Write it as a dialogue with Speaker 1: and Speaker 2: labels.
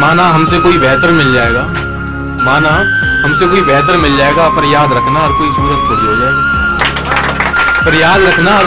Speaker 1: माना हमसे कोई बेहतर मिल जाएगा। माना हमसे कोई बेहतर मिल जाएगा, पर याद रखना हर कोई सूरज थोड़ी हो जाएगा। पर याद रखना